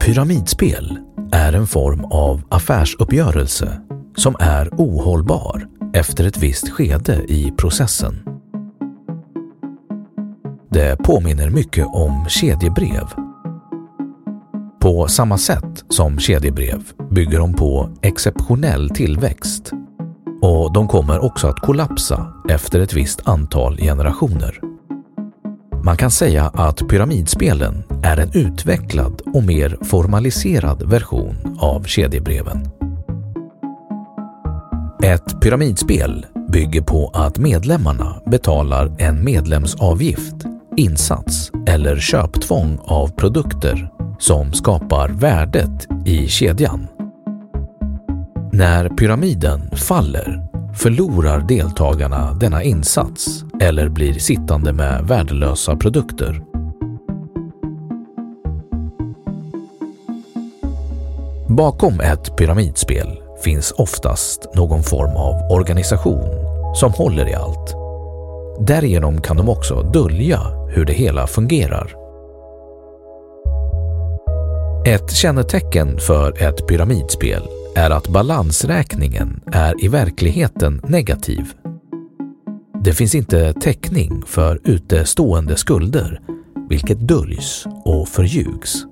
Pyramidspel är en form av affärsuppgörelse som är ohållbar efter ett visst skede i processen. Det påminner mycket om kedjebrev. På samma sätt som kedjebrev bygger de på exceptionell tillväxt och de kommer också att kollapsa efter ett visst antal generationer. Man kan säga att pyramidspelen är en utvecklad och mer formaliserad version av kedjebreven. Ett pyramidspel bygger på att medlemmarna betalar en medlemsavgift, insats eller köptvång av produkter som skapar värdet i kedjan. När pyramiden faller förlorar deltagarna denna insats eller blir sittande med värdelösa produkter. Bakom ett pyramidspel finns oftast någon form av organisation som håller i allt. Därigenom kan de också dölja hur det hela fungerar. Ett kännetecken för ett pyramidspel är att balansräkningen är i verkligheten negativ. Det finns inte täckning för utestående skulder, vilket döljs och förljugs.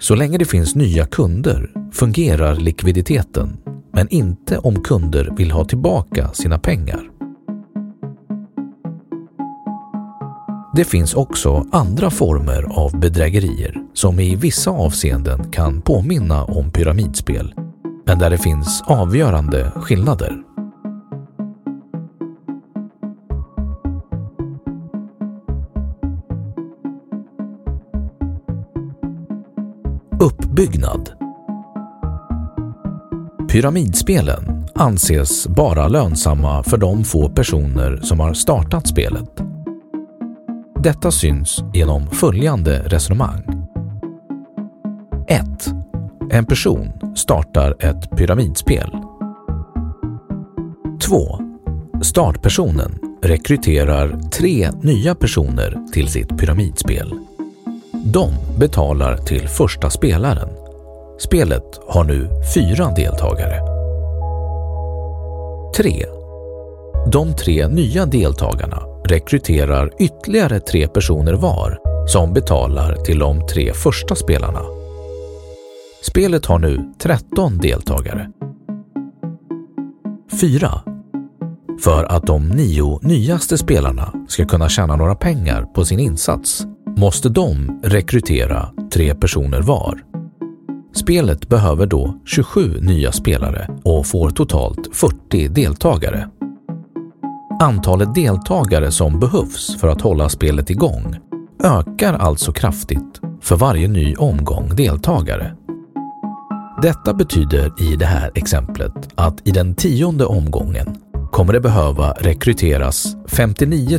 Så länge det finns nya kunder fungerar likviditeten, men inte om kunder vill ha tillbaka sina pengar. Det finns också andra former av bedrägerier som i vissa avseenden kan påminna om pyramidspel, men där det finns avgörande skillnader. Uppbyggnad Pyramidspelen anses bara lönsamma för de få personer som har startat spelet. Detta syns genom följande resonemang. 1. En person startar ett pyramidspel. 2. Startpersonen rekryterar tre nya personer till sitt pyramidspel. De betalar till första spelaren. Spelet har nu fyra deltagare. 3. De tre nya deltagarna rekryterar ytterligare tre personer var som betalar till de tre första spelarna. Spelet har nu 13 deltagare. 4. För att de nio nyaste spelarna ska kunna tjäna några pengar på sin insats måste de rekrytera tre personer var. Spelet behöver då 27 nya spelare och får totalt 40 deltagare. Antalet deltagare som behövs för att hålla spelet igång ökar alltså kraftigt för varje ny omgång deltagare. Detta betyder i det här exemplet att i den tionde omgången kommer det behöva rekryteras 59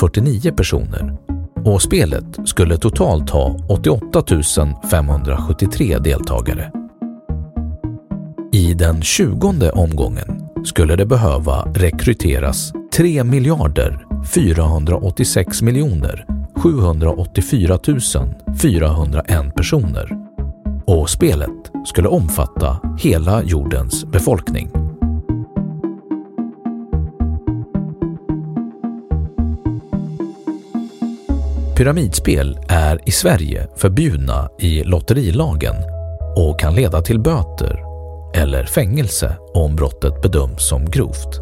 049 personer och spelet skulle totalt ha 88 573 deltagare. I den tjugonde omgången skulle det behöva rekryteras 3 miljarder 486 miljoner 784 401 personer och spelet skulle omfatta hela jordens befolkning. Pyramidspel är i Sverige förbjudna i lotterilagen och kan leda till böter eller fängelse om brottet bedöms som grovt.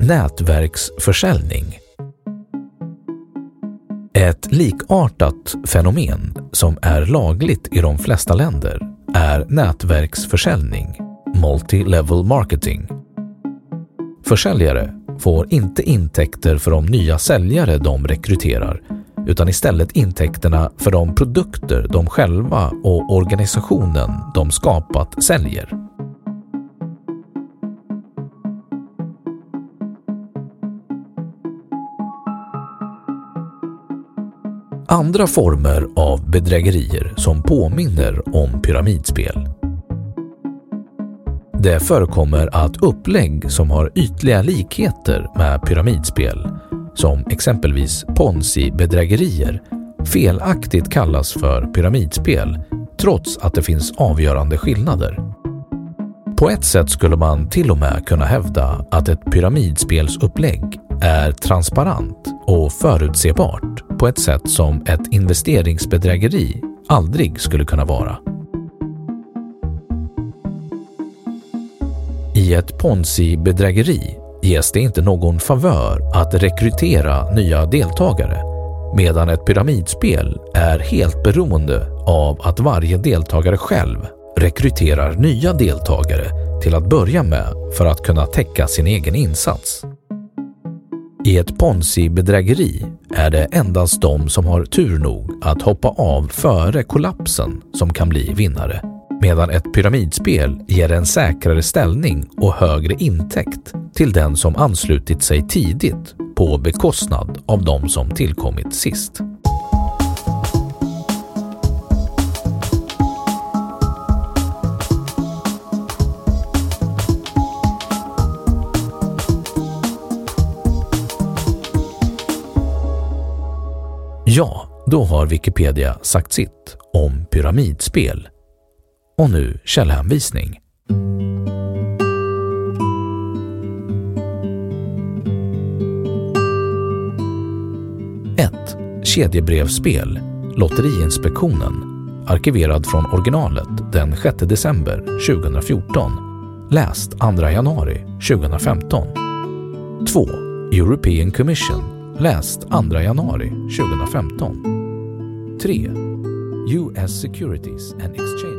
Nätverksförsäljning Ett likartat fenomen som är lagligt i de flesta länder är nätverksförsäljning, multi-level marketing. Försäljare får inte intäkter för de nya säljare de rekryterar utan istället intäkterna för de produkter de själva och organisationen de skapat säljer. Andra former av bedrägerier som påminner om pyramidspel. Det förekommer att upplägg som har ytliga likheter med pyramidspel som exempelvis ponzi-bedrägerier, felaktigt kallas för pyramidspel trots att det finns avgörande skillnader. På ett sätt skulle man till och med kunna hävda att ett pyramidspelsupplägg är transparent och förutsebart på ett sätt som ett investeringsbedrägeri aldrig skulle kunna vara. I ett ponzi-bedrägeri ges det inte någon favör att rekrytera nya deltagare medan ett pyramidspel är helt beroende av att varje deltagare själv rekryterar nya deltagare till att börja med för att kunna täcka sin egen insats. I ett ponzi-bedrägeri är det endast de som har tur nog att hoppa av före kollapsen som kan bli vinnare medan ett pyramidspel ger en säkrare ställning och högre intäkt till den som anslutit sig tidigt på bekostnad av de som tillkommit sist. Ja, då har Wikipedia sagt sitt om pyramidspel och nu källhänvisning. 1. Kedjebrevsspel Lotteriinspektionen Arkiverad från originalet den 6 december 2014. Läst 2 januari 2015. 2. European Commission Läst 2 januari 2015. 3. US Securities and Exchange